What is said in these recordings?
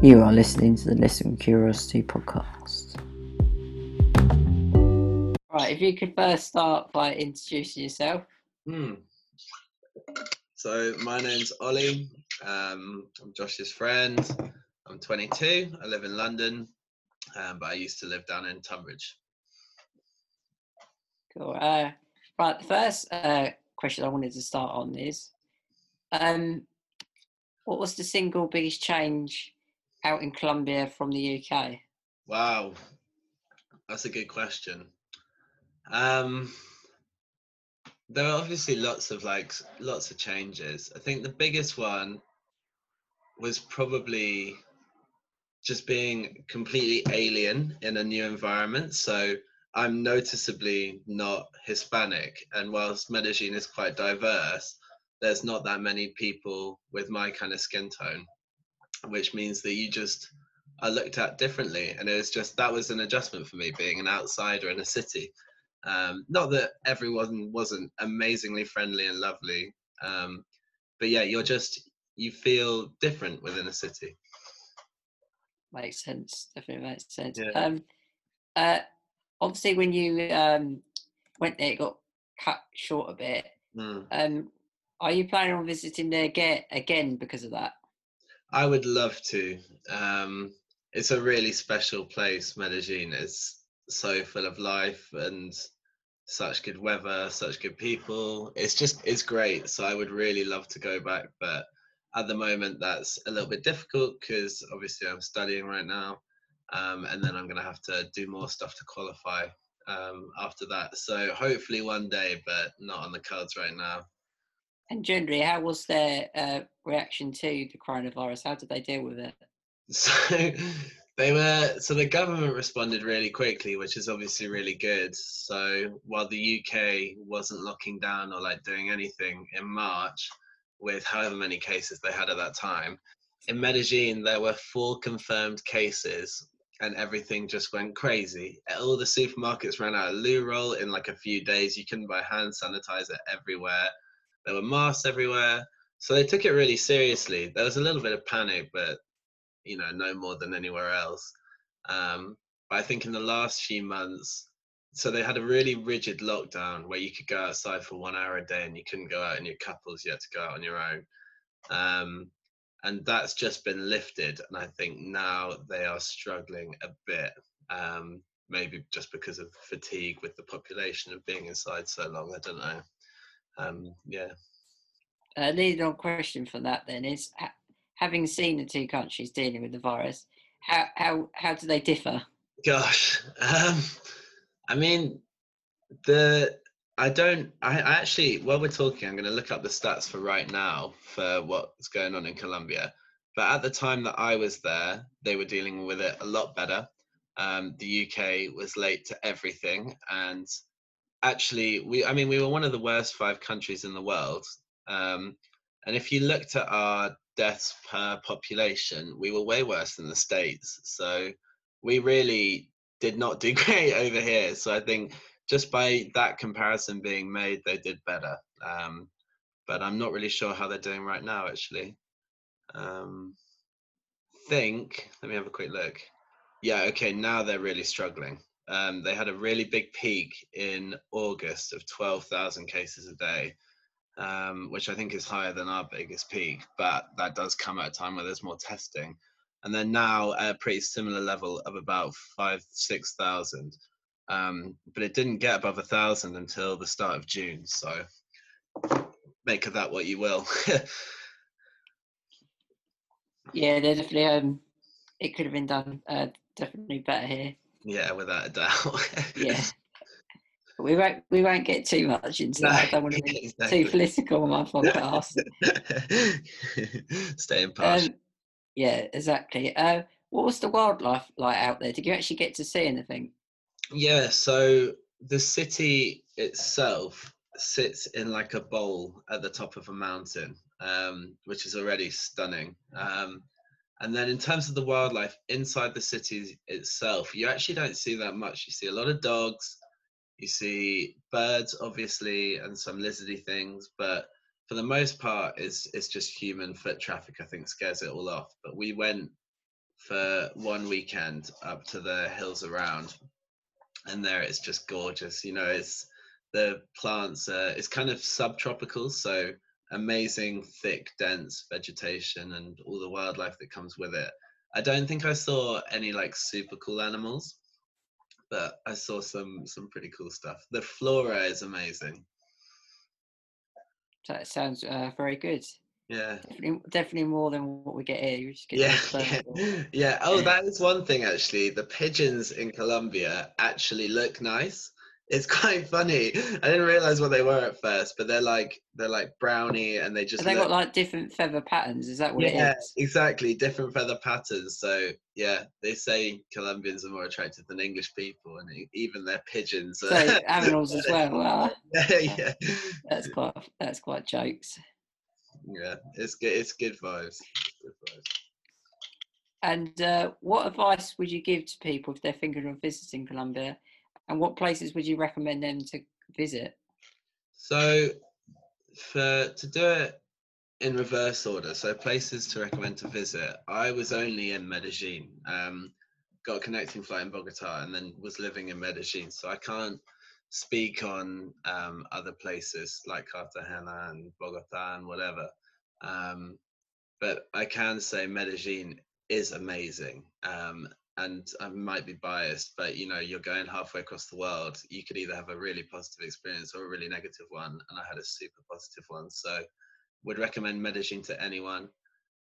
You are listening to the Listen with Curiosity podcast. Right, if you could first start by introducing yourself. Hmm. So my name's Ollie. Um, I'm Josh's friend. I'm 22. I live in London, um, but I used to live down in Tunbridge. Cool. Uh, right, the first uh, question I wanted to start on is, um, what was the single biggest change out in Colombia from the UK? Wow, that's a good question. Um, there are obviously lots of like lots of changes. I think the biggest one was probably just being completely alien in a new environment. So I'm noticeably not Hispanic, and whilst Medellin is quite diverse, there's not that many people with my kind of skin tone, which means that you just are looked at differently. And it was just that was an adjustment for me being an outsider in a city. Um, not that everyone wasn't amazingly friendly and lovely, um, but yeah, you're just you feel different within a city. Makes sense. Definitely makes sense. Yeah. Um, uh, obviously, when you um, went there, it got cut short a bit. Mm. Um, are you planning on visiting there again, again because of that? I would love to. Um, it's a really special place, Medellin. It's so full of life and such good weather, such good people. It's just, it's great. So I would really love to go back. But at the moment, that's a little bit difficult because obviously I'm studying right now. Um, and then I'm going to have to do more stuff to qualify um, after that. So hopefully one day, but not on the cards right now. And generally, how was their uh, reaction to the coronavirus? How did they deal with it? So they were so the government responded really quickly, which is obviously really good. So while the UK wasn't locking down or like doing anything in March, with however many cases they had at that time, in Medellin there were four confirmed cases and everything just went crazy. All the supermarkets ran out of loo roll in like a few days. You couldn't buy hand sanitizer everywhere. There were masks everywhere. So they took it really seriously. There was a little bit of panic, but you know, no more than anywhere else. Um, but I think in the last few months, so they had a really rigid lockdown where you could go outside for one hour a day and you couldn't go out in your couples, you had to go out on your own. Um, and that's just been lifted. And I think now they are struggling a bit, um, maybe just because of fatigue with the population of being inside so long. I don't know. Um, yeah. Uh, leading on question from that then is, having seen the two countries dealing with the virus, how how how do they differ? Gosh, um, I mean, the I don't. I, I actually, while we're talking, I'm going to look up the stats for right now for what's going on in Colombia. But at the time that I was there, they were dealing with it a lot better. Um, the UK was late to everything, and actually, we. I mean, we were one of the worst five countries in the world. Um, and if you looked at our deaths per population, we were way worse than the states. So we really did not do great over here. So I think just by that comparison being made, they did better. Um, but I'm not really sure how they're doing right now, actually. Um, think, let me have a quick look. Yeah, okay, now they're really struggling. Um, they had a really big peak in August of 12,000 cases a day, um, which I think is higher than our biggest peak, but that does come at a time where there's more testing. And then now at a pretty similar level of about five, 6,000 um, but it didn't get above a thousand until the start of June. So make of that what you will. Yeah, they're definitely. Um, it could have been done uh, definitely better here. Yeah, without a doubt. Yeah. But we won't we won't get too much into that. I don't want to be exactly. too political on my podcast. Stay impartial. Um, yeah, exactly. Uh, what was the wildlife like out there? Did you actually get to see anything? Yeah, so the city itself sits in like a bowl at the top of a mountain, um, which is already stunning. Um, and then in terms of the wildlife inside the city itself, you actually don't see that much. You see a lot of dogs, you see birds, obviously, and some lizardy things, but for the most part, it's it's just human foot traffic. I think scares it all off. But we went for one weekend up to the hills around, and there it's just gorgeous. You know, it's the plants. Uh, it's kind of subtropical, so amazing, thick, dense vegetation and all the wildlife that comes with it. I don't think I saw any like super cool animals, but I saw some some pretty cool stuff. The flora is amazing. That sounds uh, very good. Yeah. Definitely, definitely more than what we get here. Yeah, yeah, yeah. Oh, that is one thing actually. The pigeons in Colombia actually look nice. It's quite funny. I didn't realize what they were at first, but they're like they're like brownie, and they just Have they look got like different feather patterns? Is that what yeah, it is? exactly. Different feather patterns. So yeah, they say Colombians are more attractive than English people, and even their pigeons. So animals as well. Yeah, yeah, that's quite that's quite jokes. yeah. It's good. It's good vibes. Good vibes. And uh, what advice would you give to people if they're thinking of visiting Colombia? And what places would you recommend them to visit? So for to do it in reverse order, so places to recommend to visit. I was only in Medellin. Um, got a connecting flight in Bogota, and then was living in Medellin. So I can't speak on um, other places like Cartagena and Bogota and whatever. Um, but I can say Medellin is amazing. Um, and I might be biased, but you know, you're going halfway across the world. You could either have a really positive experience or a really negative one, and I had a super positive one. So, would recommend Medellin to anyone.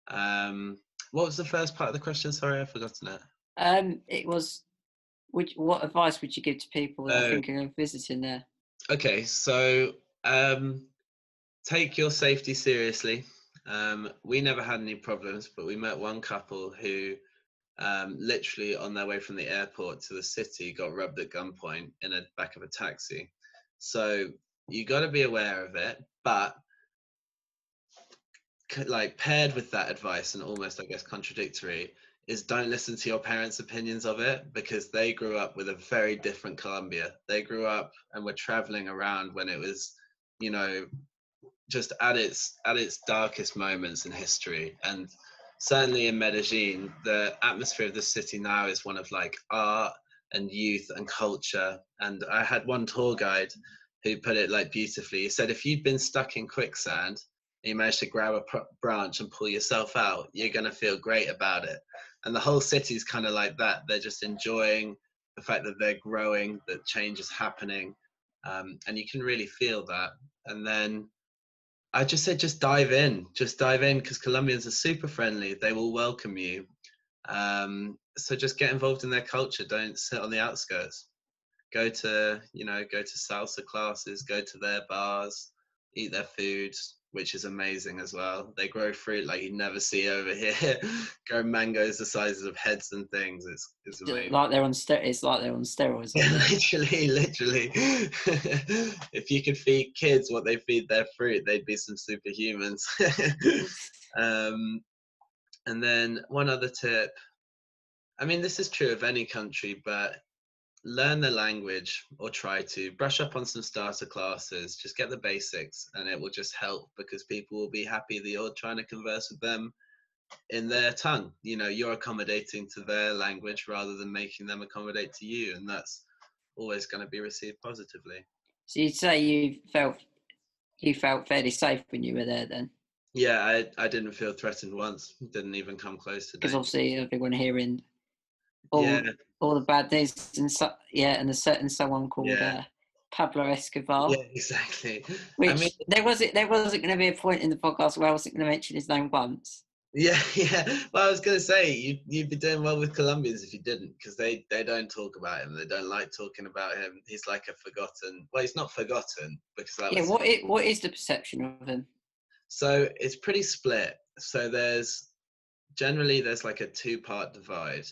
Um, what was the first part of the question? Sorry, I've forgotten it. Um, it was. What advice would you give to people that are Oh. thinking of visiting there? Okay, so um, take your safety seriously. Um, we never had any problems, but we met one couple who um, literally on their way from the airport to the city got rubbed at gunpoint in the back of a taxi. So you got to be aware of it, but like paired with that advice and almost, I guess, contradictory is don't listen to your parents' opinions of it because they grew up with a very different Colombia. They grew up and were traveling around when it was, you know, just at its at its darkest moments in history. And certainly in Medellin, the atmosphere of the city now is one of like art and youth and culture. And I had one tour guide who put it like beautifully. He said, if you'd been stuck in quicksand and you managed to grab a pr- branch and pull yourself out, you're gonna feel great about it. And the whole city's kind of like that. They're just enjoying the fact that they're growing, that change is happening, um, and you can really feel that. And then I just said, just dive in, just dive in, because Colombians are super friendly. They will welcome you. Um, so just get involved in their culture. Don't sit on the outskirts. Go to, you know, go to salsa classes. Go to their bars. Eat their food, which is amazing as well. They grow fruit like you never see over here. grow mangoes the sizes of heads and things. It's it's amazing. Like they're on ster- It's like they're on steroids. Yeah, literally, literally. if you could feed kids what they feed their fruit, they'd be some superhumans. um, and then one other tip. I mean, this is true of any country, but learn the language or try to brush up on some starter classes. Just get the basics, and it will just help because people will be happy that you're trying to converse with them in their tongue. You know, you're accommodating to their language rather than making them accommodate to you, and that's always going to be received positively. So you'd say you felt you felt fairly safe when you were there then, Yeah, I I didn't feel threatened once. Didn't even come close to because obviously everyone hearing all Yeah, all the bad news and so yeah, and a certain someone called Yeah. uh, Pablo Escobar. yeah, exactly. Which I mean, there wasn't there wasn't going to be a point in the podcast where I wasn't going to mention his name once. yeah, yeah. Well, I was gonna say you you'd be doing well with Colombians if you didn't, because they they don't talk about him. They don't like talking about him. He's like a forgotten. Well, he's not forgotten because that Yeah, was what i what is the perception of him? So it's pretty split. So there's generally there's like a two part divide.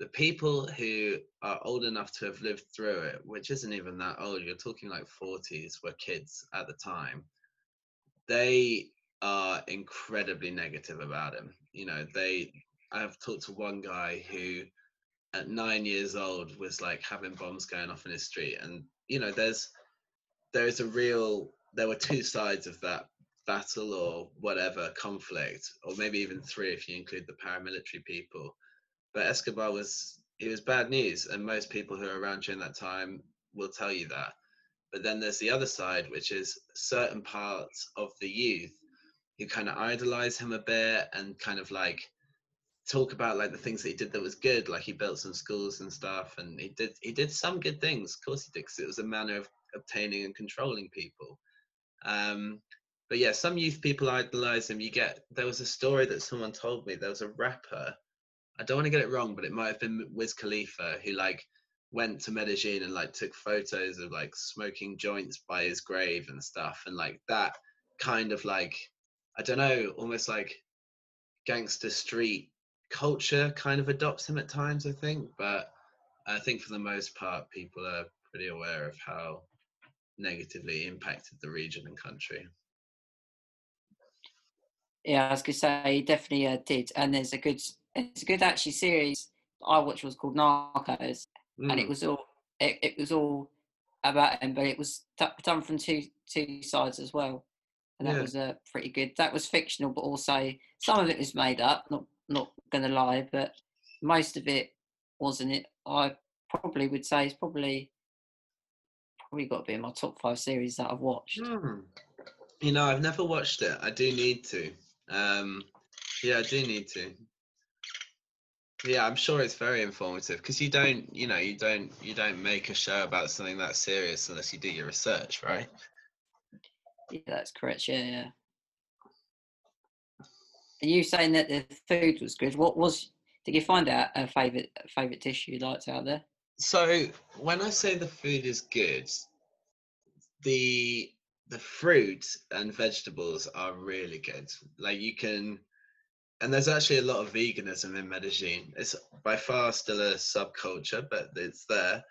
The people who are old enough to have lived through it, which isn't even that old, you're talking like 40s, were kids at the time. They are incredibly negative about him. You know, they I've talked to one guy who at nine years old was like having bombs going off in his street. And you know, there's there is a real there were two sides of that battle or whatever conflict, or maybe even three if you include the paramilitary people. But Escobar was he was bad news, and most people who are around during that time will tell you that. But then there's the other side, which is certain parts of the youth who kind of idolize him a bit and kind of like talk about like the things that he did that was good like he built some schools and stuff and he did he did some good things. Of course he did because it was a manner of obtaining and controlling people. Um but yeah some youth people idolize him. You get there was a story that someone told me. There was a rapper i don't want to get it wrong but it might have been wiz khalifa who like went to medellin and like took photos of like smoking joints by his grave and stuff and like that kind of like i don't know almost like gangster street culture kind of adopts him at times, I think. But I think for the most part, people are pretty aware of how negatively impacted the region and country. Yeah, I was gonna say he definitely uh, did, and there's a good, it's a good actually series I watched was called Narcos, mm. and it mm. was all it, it was all about him, but it was t- done from two two sides as well, and that yeah. was uh, pretty good. That was fictional, but also some of it was made up, not not going to lie, but most of it wasn't it. I probably would say it's probably probably got to be in my top five series that I've watched. Hmm. You know, I've never watched it. I do need to. Um, yeah, I do need to. Yeah, I'm sure it's very informative because you don't, you know, you don't, you don't make a show about something that serious unless you do your research, right? Yeah, that's correct. Yeah, yeah you saying that the food was good. What was? Did you find out a favorite favorite dish you liked out there? So when I say the food is good, the the fruit and vegetables are really good. Like you can, and there's actually a lot of veganism in Medellin. It's by far still a subculture, but it's there.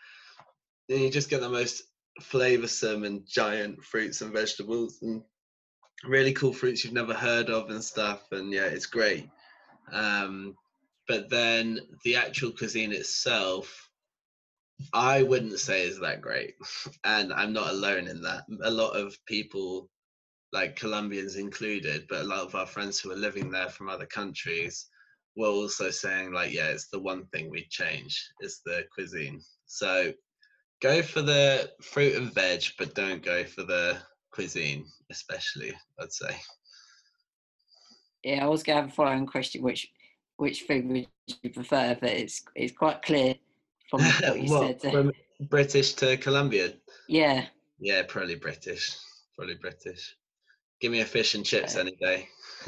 And you just get the most flavoursome and giant fruits and vegetables, and really cool fruits you've never heard of and stuff and yeah it's great um, but then the actual cuisine itself i wouldn't say is that great and i'm not alone in that a lot of people like colombians included but a lot of our friends who are living there from other countries were also saying like yeah it's the one thing we'd change is the cuisine so go for the fruit and veg but don't go for the cuisine, especially, I'd say. Yeah, I was going to have a following question, which which food would you prefer? But it's it's quite clear from what you what, said. From British to Colombian. Yeah. Yeah, probably British. Probably British. Give me a fish and chips any day.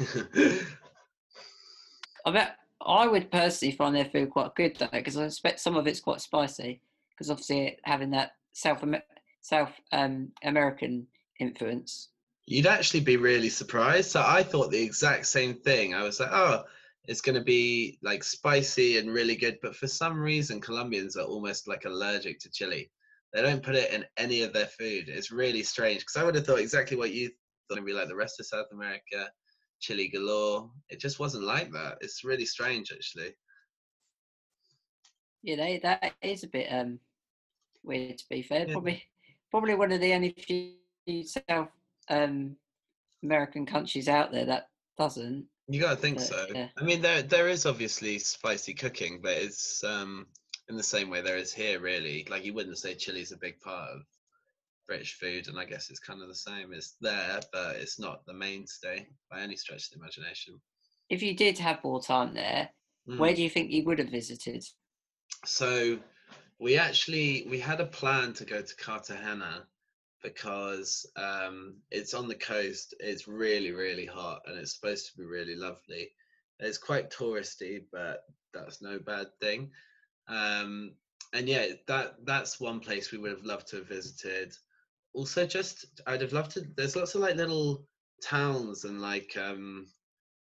I bet I would personally find their food quite good though, because I expect some of it's quite spicy. Because obviously having that South South um, American influence. You'd actually be really surprised. So I thought the exact same thing. I was like, oh, it's going to be like spicy and really good. But for some reason, Colombians are almost like allergic to chili. They don't put it in any of their food. It's really strange because I would have thought exactly what you thought. It'd be like the rest of South America, chili galore. It just wasn't like that. It's really strange, actually. Yeah, they, that is a bit um weird. To be fair, yeah. probably probably one of the only few South um, American countries out there that doesn't. You gotta think but, so. Yeah. I mean, there there is obviously spicy cooking, but it's um, in the same way there is here. Really, like you wouldn't say chili's a big part of British food, and I guess it's kind of the same. It's there, but it's not the mainstay by any stretch of the imagination. If you did have more time there, mm. where do you think you would have visited? So, we actually we had a plan to go to Cartagena because um, it's on the coast. It's really, really hot, and it's supposed to be really lovely. It's quite touristy, but that's no bad thing. Um, and yeah, that that's one place we would have loved to have visited. Also, just I'd have loved to. There's lots of like little towns and like um,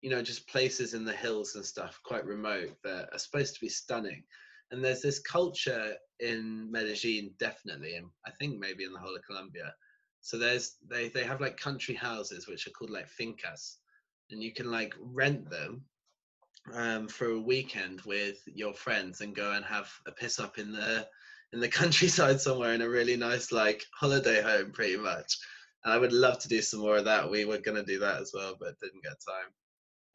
you know just places in the hills and stuff, quite remote that are supposed to be stunning and there's this culture in Medellin definitely and I think maybe in the whole of Colombia so there's they they have like country houses which are called like fincas and you can like rent them um, for a weekend with your friends and go and have a piss up in the in the countryside somewhere in a really nice like holiday home pretty much. And I would love to do some more of that. We were going to do that as well but didn't get time.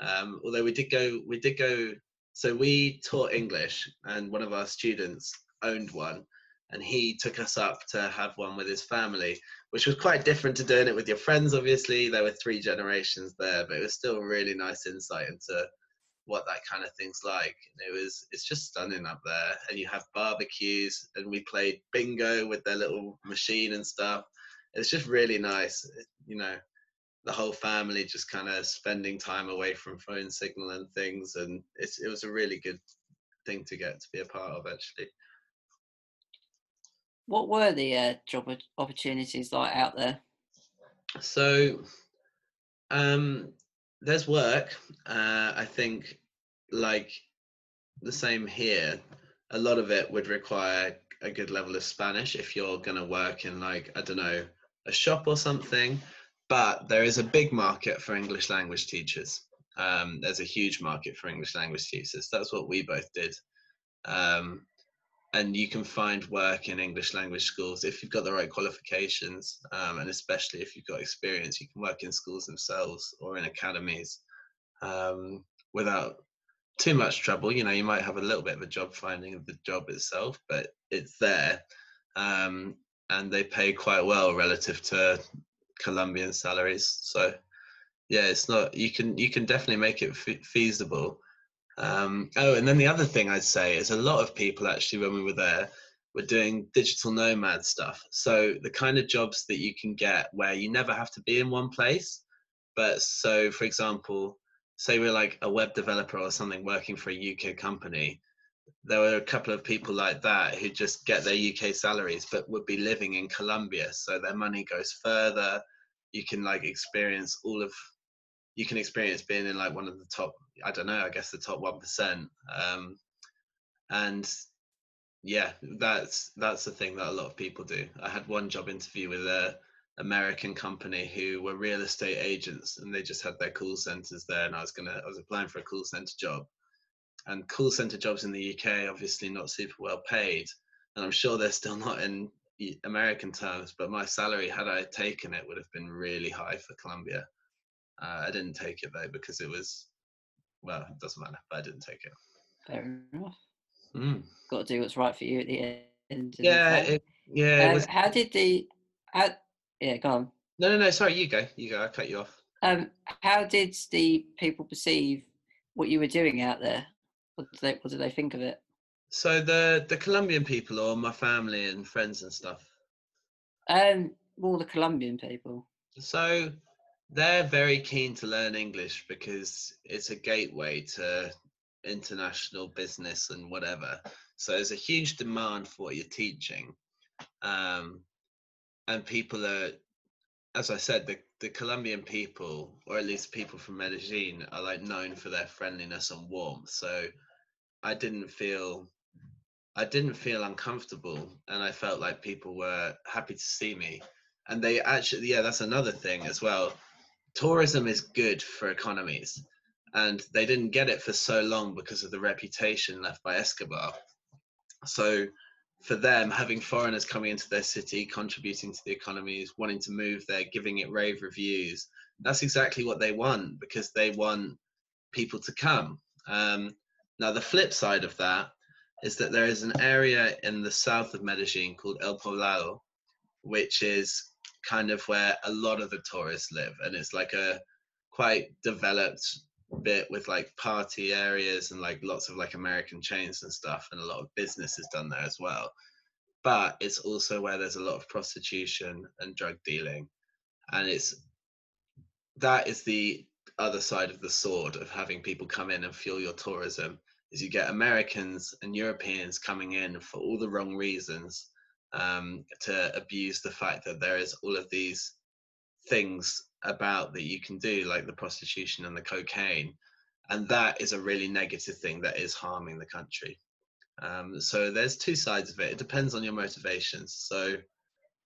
Um, although we did go we did go so we taught English, and one of our students owned one, and he took us up to have one with his family, which was quite different to doing it with your friends. Obviously, there were three generations there, but it was still a really nice insight into what that kind of thing's like. it was it's just stunning up there, and you have barbecues, and we played bingo with their little machine and stuff. It's just really nice, you know. The whole family just kind of spending time away from phone signal and things, and it's it was a really good thing to get to be a part of actually. What were the uh, job opportunities like out there? So, um, there's work. Uh, I think, like the same here, a lot of it would require a good level of Spanish if you're going to work in, like, I don't know, a shop or something. But there is a big market for English language teachers. Um, there's a huge market for English language teachers. That's what we both did. Um, and you can find work in English language schools if you've got the right qualifications, um, and especially if you've got experience, you can work in schools themselves or in academies um, without too much trouble. You know, you might have a little bit of a job finding of the job itself, but it's there, um, and they pay quite well relative to Colombian salaries. So, yeah, it's not you can you can definitely make it f- feasible um, oh, and then the other thing I'd say is a lot of people actually, when we were there, were doing digital nomad stuff. So the kind of jobs that you can get where you never have to be in one place. But so, for example, say we're like a web developer or something working for a UK company, there were a couple of people like that who just get their UK salaries but would be living in Colombia. So their money goes further. You can like experience all of you can experience being in like one of the top i don't know i guess the top 1% um, and yeah that's that's the thing that a lot of people do. I had one job interview with a american company who were real estate agents and they just had their call centers there and i was gonna i was applying for a call center job. And call center jobs in the uk obviously not super well paid and i'm sure they're still not in american terms but my salary had i taken it would have been really high for colombia uh, I didn't take it though because it was, well, it doesn't matter, but I didn't take it. Fair enough. Mm. Got to do what's right for you at the end. Yeah, it, yeah. Um, was... How did the, how, yeah, go on. No, no, no. Sorry, you go. You go. I cut you off. Um, how did the people perceive what you were doing out there? What did they, what did they think of it? So the the Colombian people, or my family and friends and stuff. Um, all the Colombian people. So they're very keen to learn English because it's a gateway to international business and whatever. So there's a huge demand for what you're teaching. Um, and people are, as I said, the, the Colombian people, or at least people from Medellin, are like known for their friendliness and warmth. So I didn't feel I didn't feel uncomfortable and I felt like people were happy to see me. And they actually yeah, that's another thing as well tourism is good for economies and they didn't get it for so long because of the reputation left by Escobar. So for them, having foreigners coming into their city, contributing to the economies, wanting to move there, giving it rave reviews, that's exactly what they want because they want people to come. Um, now, the flip side of that is that there is an area in the south of Medellin called El Poblado, which is kind of where a lot of the tourists live and it's like a quite developed bit with like party areas and like lots of like american chains and stuff and a lot of business is done there as well. But it's also where there's a lot of prostitution and drug dealing and it's that is the other side of the sword of having people come in and fuel your tourism is you get americans and europeans coming in for all the wrong reasons um, to abuse the fact that there is all of these things about that you can do, like the prostitution and the cocaine. And that is a really negative thing that is harming the country. Um, so there's two sides of it. It depends on your motivations. So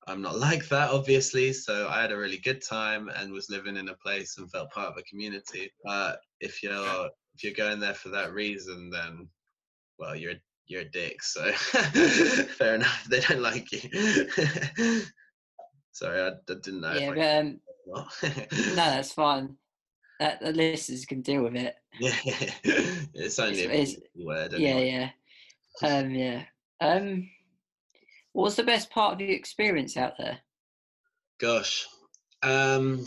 I'm not like that, obviously. So I had a really good time and was living in a place and felt part of a community. But if you're if you're going there for that reason, then well, you're you're a dick. So fair enough. They don't like you. Sorry, I, I, didn't know. Yeah, but, um, no, that's fine. that the listeners can deal with it. Yeah, it's only It's- a word. Yeah, Anyway. yeah, um, yeah. Um, what was the best part of your experience out there? Gosh, um,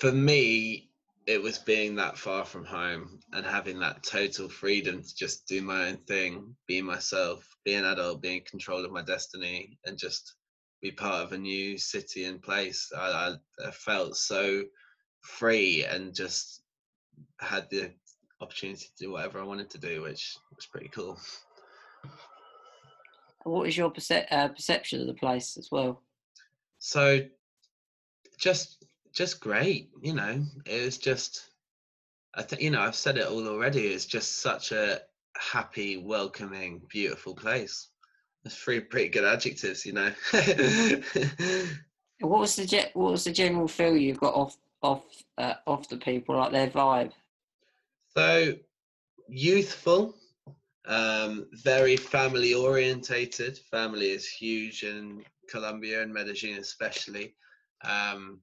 for me, it was being that far from home and having that total freedom to just do my own thing, be myself, be an adult, be in control of my destiny, and just be part of a new city and place. I, I, I felt so free and just had the opportunity to do whatever I wanted to do, which was pretty cool. What was your perce- uh, perception of the place as well? so just just great you know it was just i think you know i've said it all already it's just such a happy welcoming beautiful place. There's three pretty good adjectives you know. What was the ge- what was the general feel you got off off uh, off the people, like their vibe? so youthful um very family orientated. Family is huge in colombia and medellin especially. Um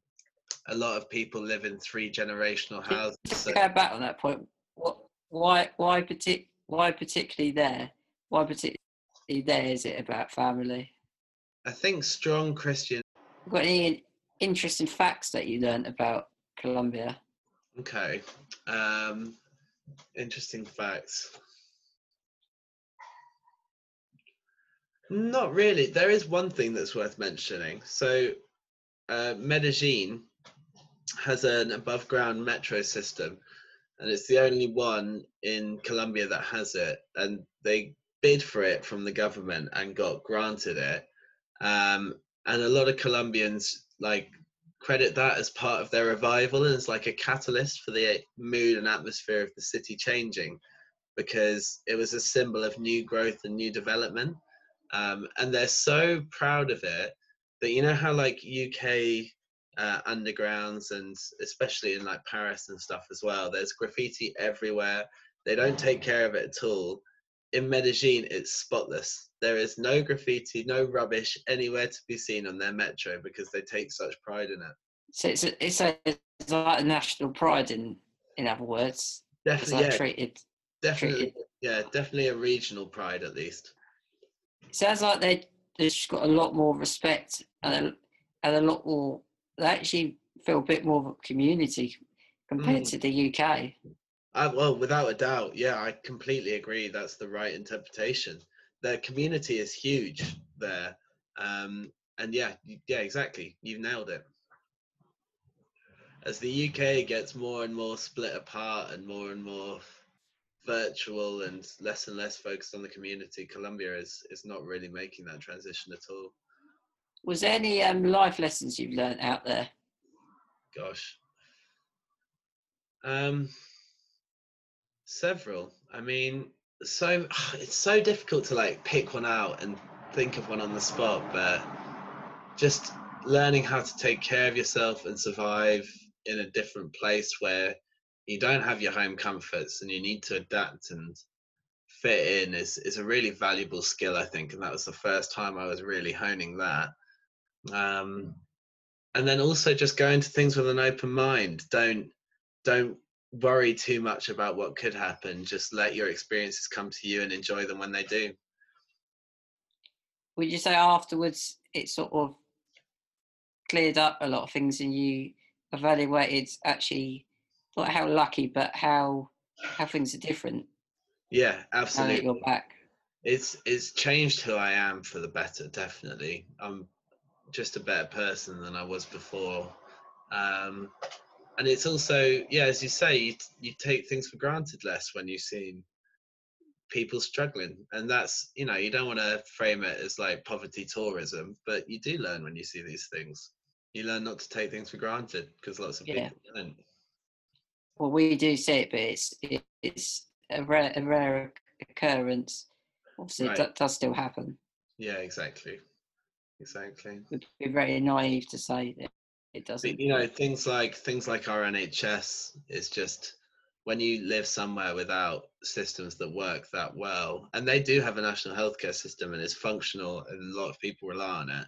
a lot of people live in three generational houses Just so go back on that point, what why why partic- why particularly there? Why particularly there is it about family? I think strong Christian. Got any interesting facts that you learnt about Colombia? Okay. Um, interesting facts. Not really. There is one thing that's worth mentioning. So, uh, Medellin has an above ground metro system, and it's the only one in Colombia that has it. And they bid for it from the government and got granted it. Um, and a lot of Colombians like credit that as part of their revival and as like a catalyst for the mood and atmosphere of the city changing because it was a symbol of new growth and new development. Um, and they're so proud of it that you know how like UK uh, undergrounds and especially in like Paris and stuff as well, there's graffiti everywhere. They don't take care of it at all. In Medellin, it's spotless. There is no graffiti, no rubbish anywhere to be seen on their metro because they take such pride in it. So it's a, it's, a, it's like a national pride in in other words. Definitely, like yeah, treated. definitely, treated. yeah, definitely a regional pride at least. Sounds like they they've just got a lot more respect and a, and a lot more. They actually feel a bit more of a community compared Mm. to the UK. I, well, without a doubt, yeah, I completely agree. That's the right interpretation. The community is huge there, um, and yeah, yeah, exactly. You've nailed it. As the UK gets more and more split apart and more and more virtual and less and less focused on the community, Colombia is is not really making that transition at all. Was there any um, life lessons you've learnt out there? Gosh. Um, several. I mean, so it's so difficult to like pick one out and think of one on the spot, but just learning how to take care of yourself and survive in a different place where you don't have your home comforts and you need to adapt and fit in is is a really valuable skill I think and that was the first time I was really honing that um and then also just go into things with an open mind. Don't don't worry too much about what could happen. Just let your experiences come to you and enjoy them when they do. Would you say afterwards it sort of cleared up a lot of things and you evaluated actually not how lucky but how how things are different? Yeah absolutely. you're back? it's it's changed who I am for the better. Definitely, I'm just a better person than I was before. Um, and it's also, yeah, as you say, you, t- you take things for granted less when you see people struggling, and that's you know you don't want to frame it as like poverty tourism, but you do learn when you see these things. You learn not to take things for granted because lots of Yeah. people don't. Well, we do see it, but it's it's a rare a rare occurrence. Obviously, Right. that does still happen. Yeah, exactly, exactly. We'd be very naive to say that it doesn't. you know things like things like our nhs is just when you live somewhere without systems that work that well and they do have a national healthcare system and it's functional and a lot of people rely on it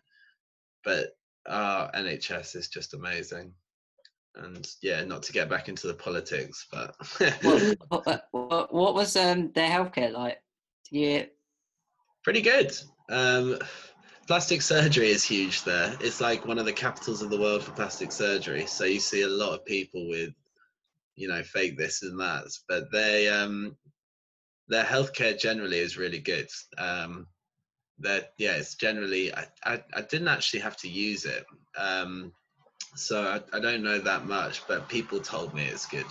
but our nhs is just amazing and yeah, not to get back into the politics, but what, what, what, what, was um, their healthcare like? Yeah, pretty good. Um, plastic surgery is huge there. It's like one of the capitals of the world for plastic surgery. So you see a lot of people with, you know, fake this and that. But they, um, their healthcare generally is really good. Um, that yeah, it's generally. I, I, I didn't actually have to use it, um, so I, I don't know that much. But people told me it's good.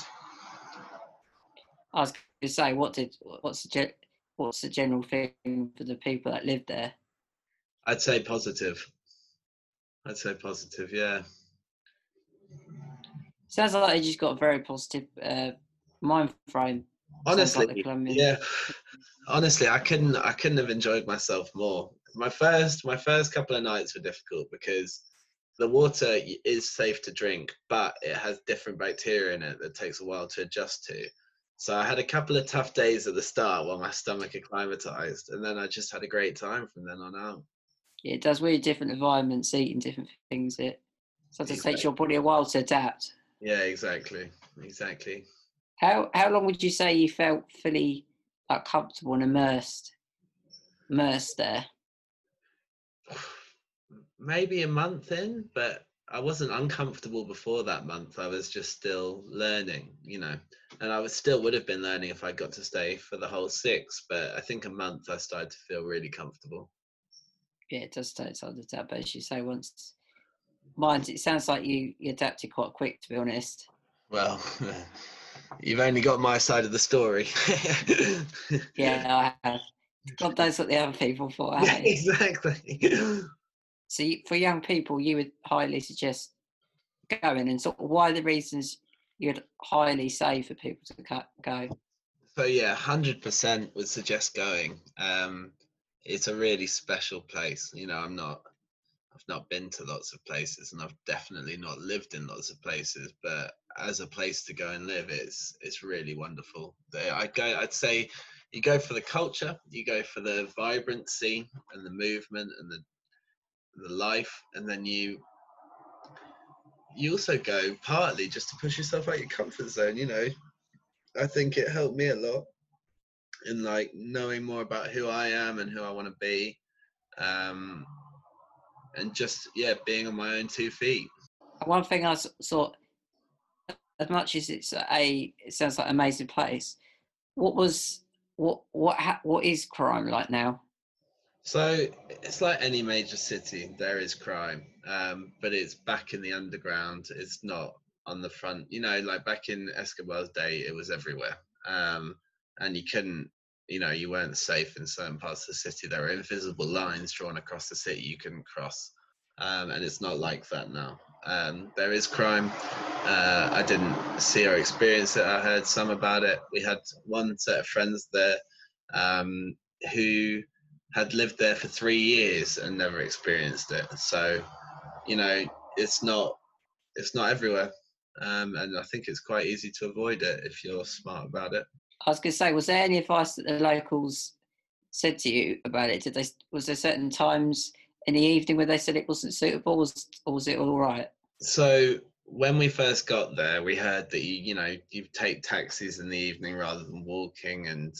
I was going to say, what did what's the what's the general thing for the people that live there? I'd say positive. I'd say positive, yeah. Sounds like you just got a very positive uh, mind frame. Honestly, like yeah. Honestly, I couldn't. I couldn't have enjoyed myself more. My first, my first couple of nights were difficult because the water is safe to drink, but it has different bacteria in it that takes a while to adjust to. So I had a couple of tough days at the start while my stomach acclimatized, and then I just had a great time from then on out it does really different environments, eating different things. It sometimes exactly. takes your body a while to adapt. Yeah, exactly, exactly. How how long would you say you felt fully like comfortable and immersed, immersed there? Maybe a month in, but I wasn't uncomfortable before that month. I was just still learning, you know, and I was still would have been learning if I got to stay for the whole six. But I think a month I started to feel really comfortable yeah, it does take time to adapt. But as you say, once mine, it sounds like you, you adapted quite quick, to be honest. Well, you've only got my side of the story. yeah, I have. God knows what the other people thought. Yeah, exactly. So, you, for young people, you would highly suggest going, and sort of why the reasons you'd highly say for people to go. So yeah, hundred percent would suggest going. Um, it's a really special place. You know, I'm not I've not been to lots of places and I've definitely not lived in lots of places, but as a place to go and live, it's it's really wonderful. I go, I'd say, you go for the culture, you go for the vibrancy and the movement and the the life, and then you you also go partly just to push yourself out your comfort zone. You know, I think it helped me a lot in like knowing more about who I am and who I want to be, um, and just yeah, being on my own two feet. One thing I saw, as much as it's a, it sounds like an amazing place. What was what what what is crime like now? So it's like any major city. There is crime, um, but it's back in the underground. It's not on the front. You know, like back in Escobar's day, it was everywhere. Um, and you couldn't you know you weren't safe in certain parts of the city. There were invisible lines drawn across the city you couldn't cross um, and it's not like that now. Um, there is crime. Uh, i didn't see or experience it. I heard some about it. We had one set of friends there um, who had lived there for three years and never experienced it. So you know it's not it's not everywhere um, and i think it's quite easy to avoid it if you're smart about it I was going to say, was there any advice that the locals said to you about it? Did they? Was there certain times in the evening where they said it wasn't suitable, was, or was it all right? So when we first got there, we heard that you, you know, you take taxis in the evening rather than walking, and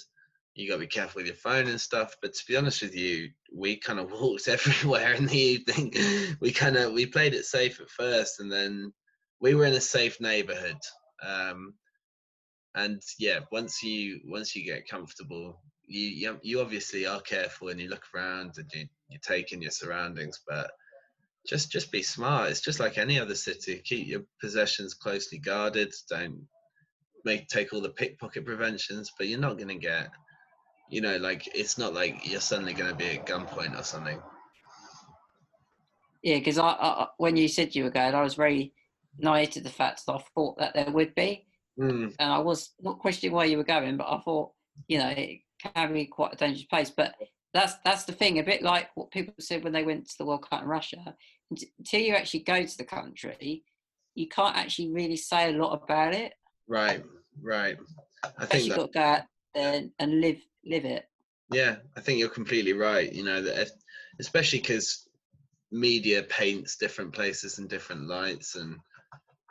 you got to be careful with your phone and stuff. But to be honest with you, we kind of walked everywhere in the evening. we kind of we played it safe at first, and then we were in a safe neighborhood. Um, and yeah once you once you get comfortable you you, you obviously are careful and you look around and you, you take in your surroundings but just just be smart. It's just like any other city. Keep your possessions closely guarded. Don't make take all the pickpocket preventions but you're not going to get you know like it's not like you're suddenly going to be at gunpoint or something. Yeah because I, I, when you said you were going i was very naive to the fact that i thought that there would be Mm. And I was not questioning where you were going, but I thought, you know, it can be quite a dangerous place. But that's that's the thing, a bit like what people said when they went to the World Cup in Russia. Until you actually go to the country, you can't actually really say a lot about it. Right, right. I think you've got to go out there and live live it. Yeah, I think you're completely right. You know that, especially because media paints different places in different lights, and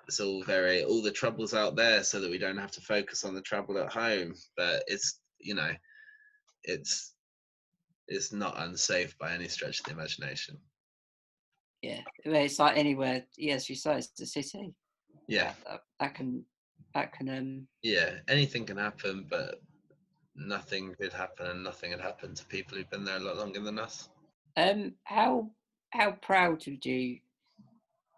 it's all very all the troubles out there so that we don't have to focus on the trouble at home. But it's you know it's it's not unsafe by any stretch of the imagination. Yeah it's like anywhere yes you say it's the city. Yeah. That, that can that can um yeah anything can happen but nothing did happen and nothing had happened to people who've been there a lot longer than us. Um how how proud would you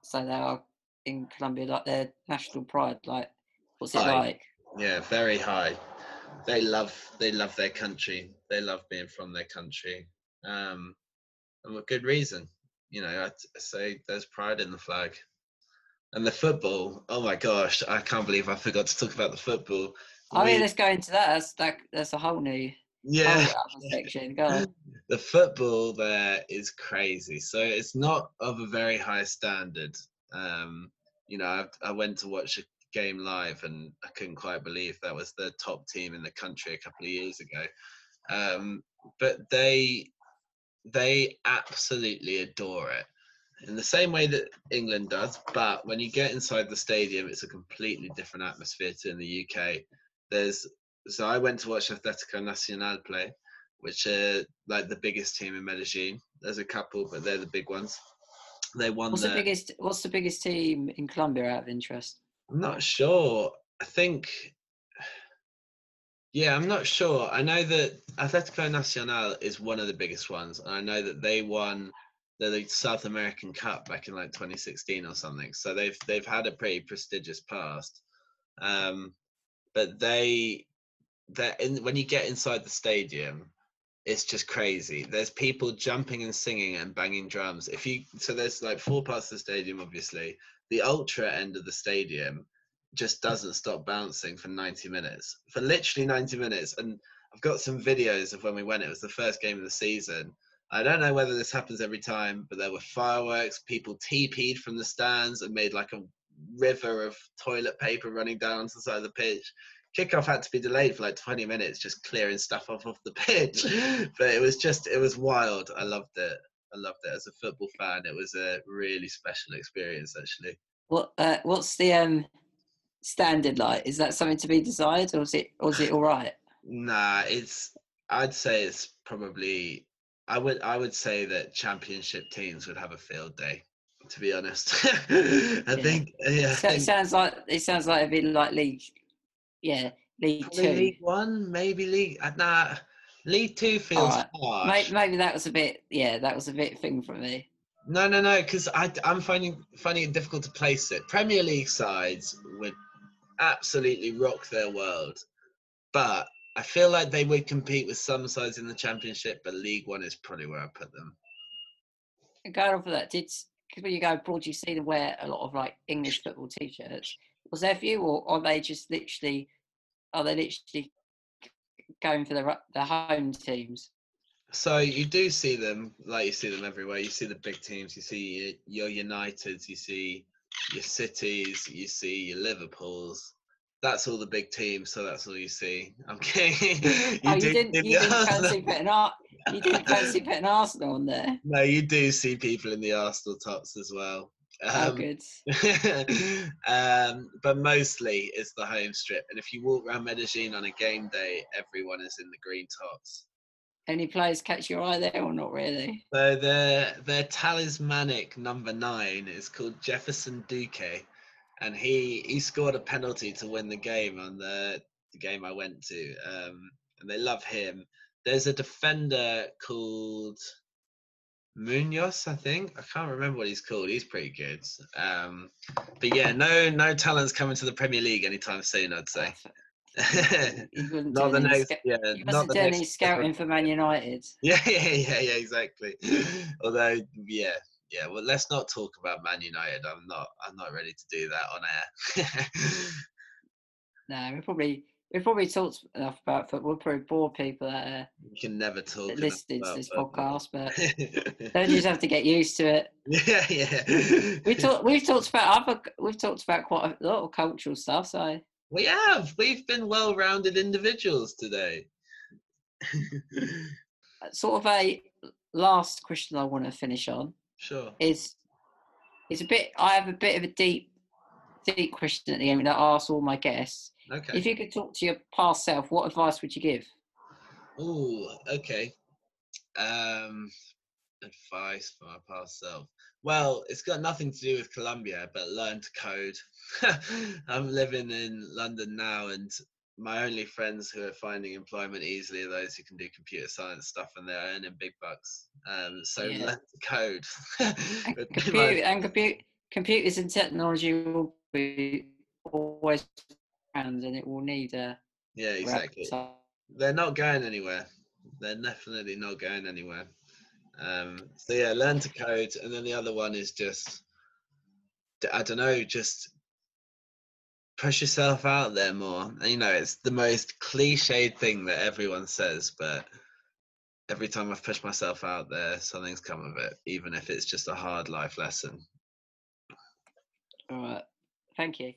say they are in Colombia, like their national pride? Like, what's it high. like? Yeah, very high. They love they love their country. They love being from their country, um, and with good reason. You know, I say there's pride in the flag, and the football. Oh my gosh, I can't believe I forgot to talk about the football. Oh we, yeah, let's go into that. That's that, that's a whole new yeah section. Go on. The football there is crazy. So it's not of a very high standard. Um, you know, I, I went to watch a game live and I couldn't quite believe that was the top team in the country a couple of years ago. Um, but they they absolutely adore it in the same way that England does. But when you get inside the stadium, it's a completely different atmosphere to in the UK. There's so I went to watch Atletico Nacional play, which are like the biggest team in Medellin. There's a couple, but they're the big ones. They won. What's the, the biggest? What's the biggest team in Colombia out of interest? I'm not sure. I think. Yeah, I'm not sure. I know that Atletico Nacional is one of the biggest ones, and I know that they won the South American Cup back in like 2016 or something. So they've they've had a pretty prestigious past. Um, but they that when you get inside the stadium, it's just crazy. There's people jumping and singing and banging drums. If you so there's like four parts of the stadium, obviously. The ultra end of the stadium just doesn't stop bouncing for 90 minutes. For literally 90 minutes. And I've got some videos of when we went. It was the first game of the season. I don't know whether this happens every time, but there were fireworks. People TP'd from the stands and made like a river of toilet paper running down to the side of the pitch kickoff had to be delayed for like 20 minutes, just clearing stuff off of the pitch. but it was just, it was wild. I loved it. I loved it as a football fan. It was a really special experience, actually. What uh, What's the um, standard like? Is that something to be desired, or is it, or is it all right? Nah, it's. I'd say it's probably. I would. I would say that championship teams would have a field day to be honest. I yeah. think yeah. So it sounds like it sounds like a bit like league yeah, League Probably Two. League One, maybe League. Uh, nah, League Two feels right. harsh. Maybe, that was a bit. Yeah, that was a bit thing for me. No, no, no, because I'm finding finding it difficult to place it. Premier League sides would absolutely rock their world, but I feel like they would compete with some sides in the Championship. But League One is probably where I put them. Going off of that, did because when you go abroad, you see them wear a lot of like English football t-shirts was there for you, or are they just literally are they literally going for the the home teams? So you do see them, like you see them everywhere. You see the big teams. You see your Uniteds. You see your Cities. You see your Liverpools. That's all the big teams. So that's all you see. I'm kidding. you, oh, you didn't. You didn't fancy putting Ar- You didn't fancy putting Arsenal on there. No, you do see people in the Arsenal tops as well. Oh, um, oh, good. um, but mostly it's the home strip. And if you walk around Medellin on a game day, everyone is in the green tops. Any players catch your eye there or not really? So their their talismanic number nine is called Jefferson Duque, and he he scored a penalty to win the game on the, the game I went to. Um, and they love him. There's a defender called Munoz, I think. I can't remember what he's called. He's pretty good. Um, but yeah, no, no talents coming to the Premier League anytime soon. I'd say. not the next. yeah, not the next. Scouting for Man United. Yeah, yeah, yeah, yeah, exactly. Although, yeah, yeah. Well, let's not talk about Man United. I'm not. I'm not ready to do that on air. no, we probably We've probably talked enough about football. Probably bore people that, uh, you can never talk. Listening to this podcast, but they just have to get used to it. Yeah, yeah. we talked. We've talked about other. We've talked about quite a lot of cultural stuff. So we have. We've been well-rounded individuals today. sort of a last question I want to finish on. Sure. Is it's a bit. I have a bit of a deep deep question at the end that I ask all my guests. Okay. If you could talk to your past self, what advice would you give? Oh, okay. Um, advice for my past self. Well, it's got nothing to do with Colombia, but learn to code. I'm living in London now, and my only friends who are finding employment easily are those who can do computer science stuff and they're earning big bucks. Um, so Yeah. learn to code. And, Would be computer, my- and compu- computers and technology will be always around, and it will need a yeah, exactly. They're not going anywhere. They're definitely not going anywhere. Um, so yeah, learn to code, and then the other one is just, i don't know, just push yourself out there more. And, you know, it's the most cliched thing that everyone says, but every time I've pushed myself out there, something's come of it, even if it's just a hard life lesson. all right. Thank you.